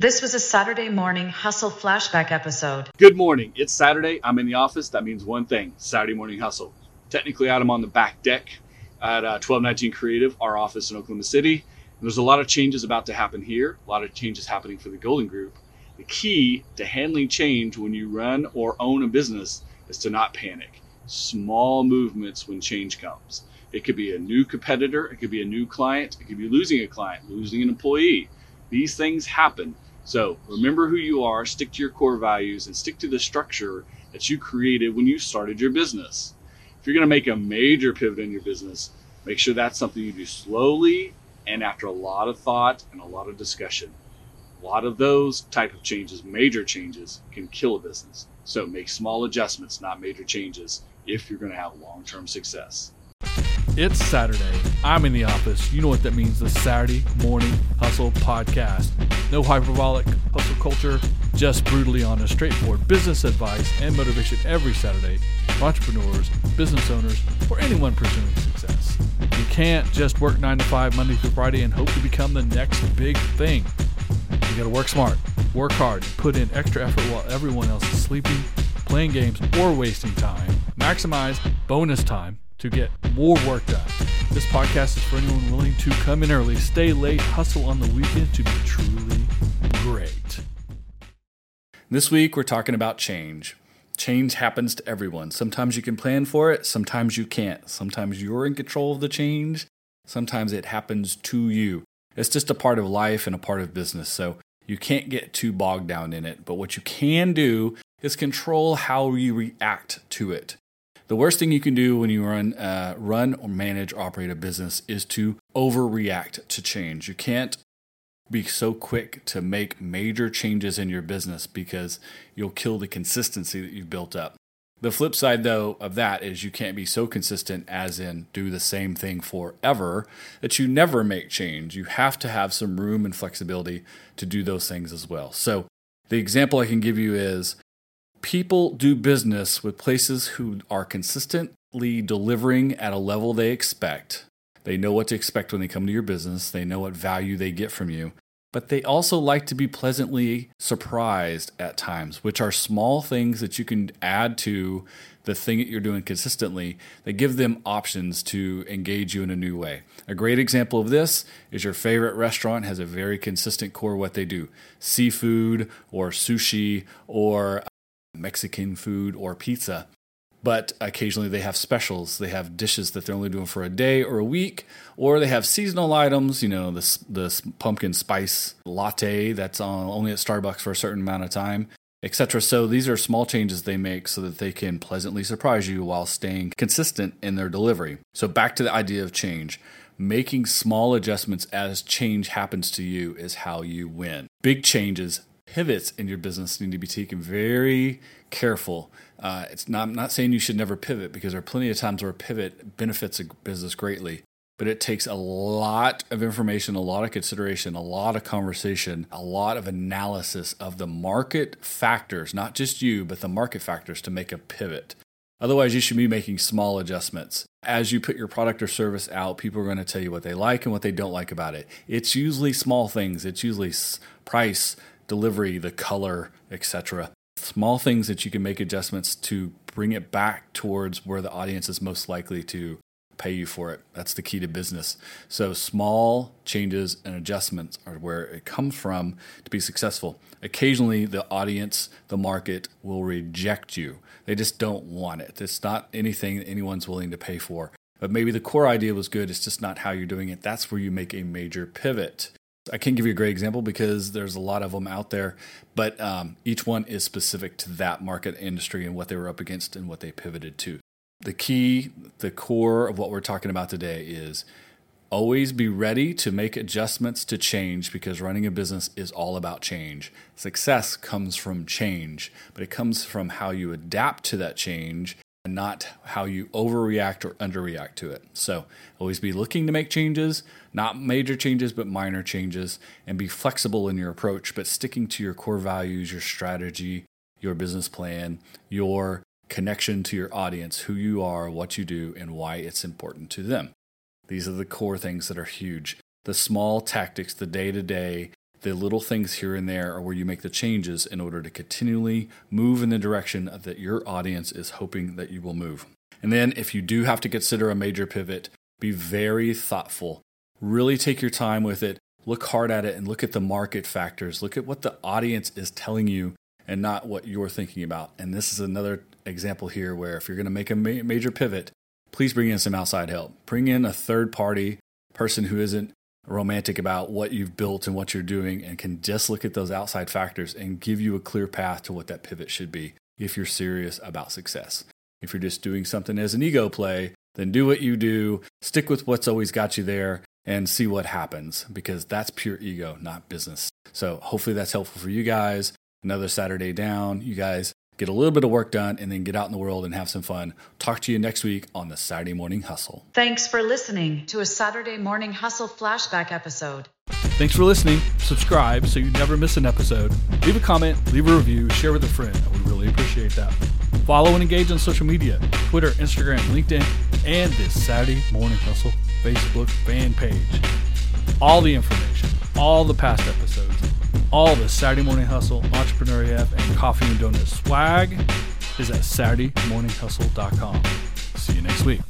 This was a Saturday morning hustle flashback episode. Good morning. It's Saturday. I'm in the office. That means one thing Saturday morning hustle. Technically, I'm on the back deck at uh, 1219 Creative, our office in Oklahoma City. And there's a lot of changes about to happen here, a lot of changes happening for the Golden Group. The key to handling change when you run or own a business is to not panic. Small movements when change comes. It could be a new competitor, it could be a new client, it could be losing a client, losing an employee. These things happen. So remember who you are, stick to your core values, and stick to the structure that you created when you started your business. If you're going to make a major pivot in your business, make sure that's something you do slowly and after a lot of thought and a lot of discussion. A lot of those type of changes, major changes, can kill a business. So make small adjustments, not major changes, if you're going to have long-term success. It's Saturday. I'm in the office. You know what that means the Saturday Morning Hustle Podcast. No hyperbolic hustle culture, just brutally honest, straightforward business advice and motivation every Saturday for entrepreneurs, business owners, or anyone pursuing success. You can't just work 9 to 5 Monday through Friday and hope to become the next big thing. You gotta work smart, work hard, put in extra effort while everyone else is sleeping, playing games, or wasting time. Maximize bonus time to get more work done. This podcast is for anyone willing to come in early, stay late, hustle on the weekend to be truly great. This week, we're talking about change. Change happens to everyone. Sometimes you can plan for it, sometimes you can't. Sometimes you're in control of the change, sometimes it happens to you. It's just a part of life and a part of business, so you can't get too bogged down in it. But what you can do is control how you react to it. The worst thing you can do when you run, uh, run or manage operate a business is to overreact to change. You can't be so quick to make major changes in your business because you'll kill the consistency that you've built up. The flip side, though, of that is you can't be so consistent, as in do the same thing forever, that you never make change. You have to have some room and flexibility to do those things as well. So, the example I can give you is people do business with places who are consistently delivering at a level they expect. They know what to expect when they come to your business, they know what value they get from you, but they also like to be pleasantly surprised at times, which are small things that you can add to the thing that you're doing consistently that give them options to engage you in a new way. A great example of this is your favorite restaurant has a very consistent core what they do seafood or sushi or Mexican food or pizza. But occasionally they have specials. They have dishes that they're only doing for a day or a week, or they have seasonal items. You know, this pumpkin spice latte that's on, only at Starbucks for a certain amount of time, etc. So these are small changes they make so that they can pleasantly surprise you while staying consistent in their delivery. So back to the idea of change. Making small adjustments as change happens to you is how you win. Big changes pivots in your business need to be taken very careful. Uh, it's not, I'm not saying you should never pivot because there are plenty of times where a pivot benefits a business greatly, but it takes a lot of information, a lot of consideration, a lot of conversation, a lot of analysis of the market factors, not just you, but the market factors to make a pivot. Otherwise, you should be making small adjustments. As you put your product or service out, people are going to tell you what they like and what they don't like about it. It's usually small things, it's usually price, delivery, the color, etc. Small things that you can make adjustments to bring it back towards where the audience is most likely to pay you for it. That's the key to business. So small changes and adjustments are where it comes from to be successful. Occasionally the audience, the market will reject you. They just don't want it. It's not anything anyone's willing to pay for. But maybe the core idea was good, it's just not how you're doing it. That's where you make a major pivot. I can't give you a great example because there's a lot of them out there, but um, each one is specific to that market industry and what they were up against and what they pivoted to. The key, the core of what we're talking about today is always be ready to make adjustments to change because running a business is all about change. Success comes from change, but it comes from how you adapt to that change not how you overreact or underreact to it. So always be looking to make changes, not major changes, but minor changes, and be flexible in your approach, but sticking to your core values, your strategy, your business plan, your connection to your audience, who you are, what you do, and why it's important to them. These are the core things that are huge. The small tactics, the day to day, The little things here and there are where you make the changes in order to continually move in the direction that your audience is hoping that you will move. And then, if you do have to consider a major pivot, be very thoughtful. Really take your time with it. Look hard at it and look at the market factors. Look at what the audience is telling you and not what you're thinking about. And this is another example here where if you're going to make a ma- major pivot, please bring in some outside help. Bring in a third party person who isn't romantic about what you've built and what you're doing and can just look at those outside factors and give you a clear path to what that pivot should be if you're serious about success. If you're just doing something as an ego play, then do what you do, stick with what's always got you there, and see what happens because that's pure ego, not business. So hopefully that's helpful for you guys. Another Saturday down. You guys get a little bit of work done and then get out in the world and have some fun. Talk to you next week on the Saturday Morning Hustle. Thanks for listening to a Saturday Morning Hustle flashback episode. Thanks for listening. Subscribe so you never miss an episode. Leave a comment, leave a review, share with a friend. I would really appreciate that. Follow and engage on social media Twitter, Instagram, LinkedIn, and this Saturday Morning Hustle Facebook fan page. All the information, all the past episodes, all the Saturday Morning Hustle, Entrepreneur and Coffee and Donuts swag is at SaturdayMorningHustle.com. See you next week.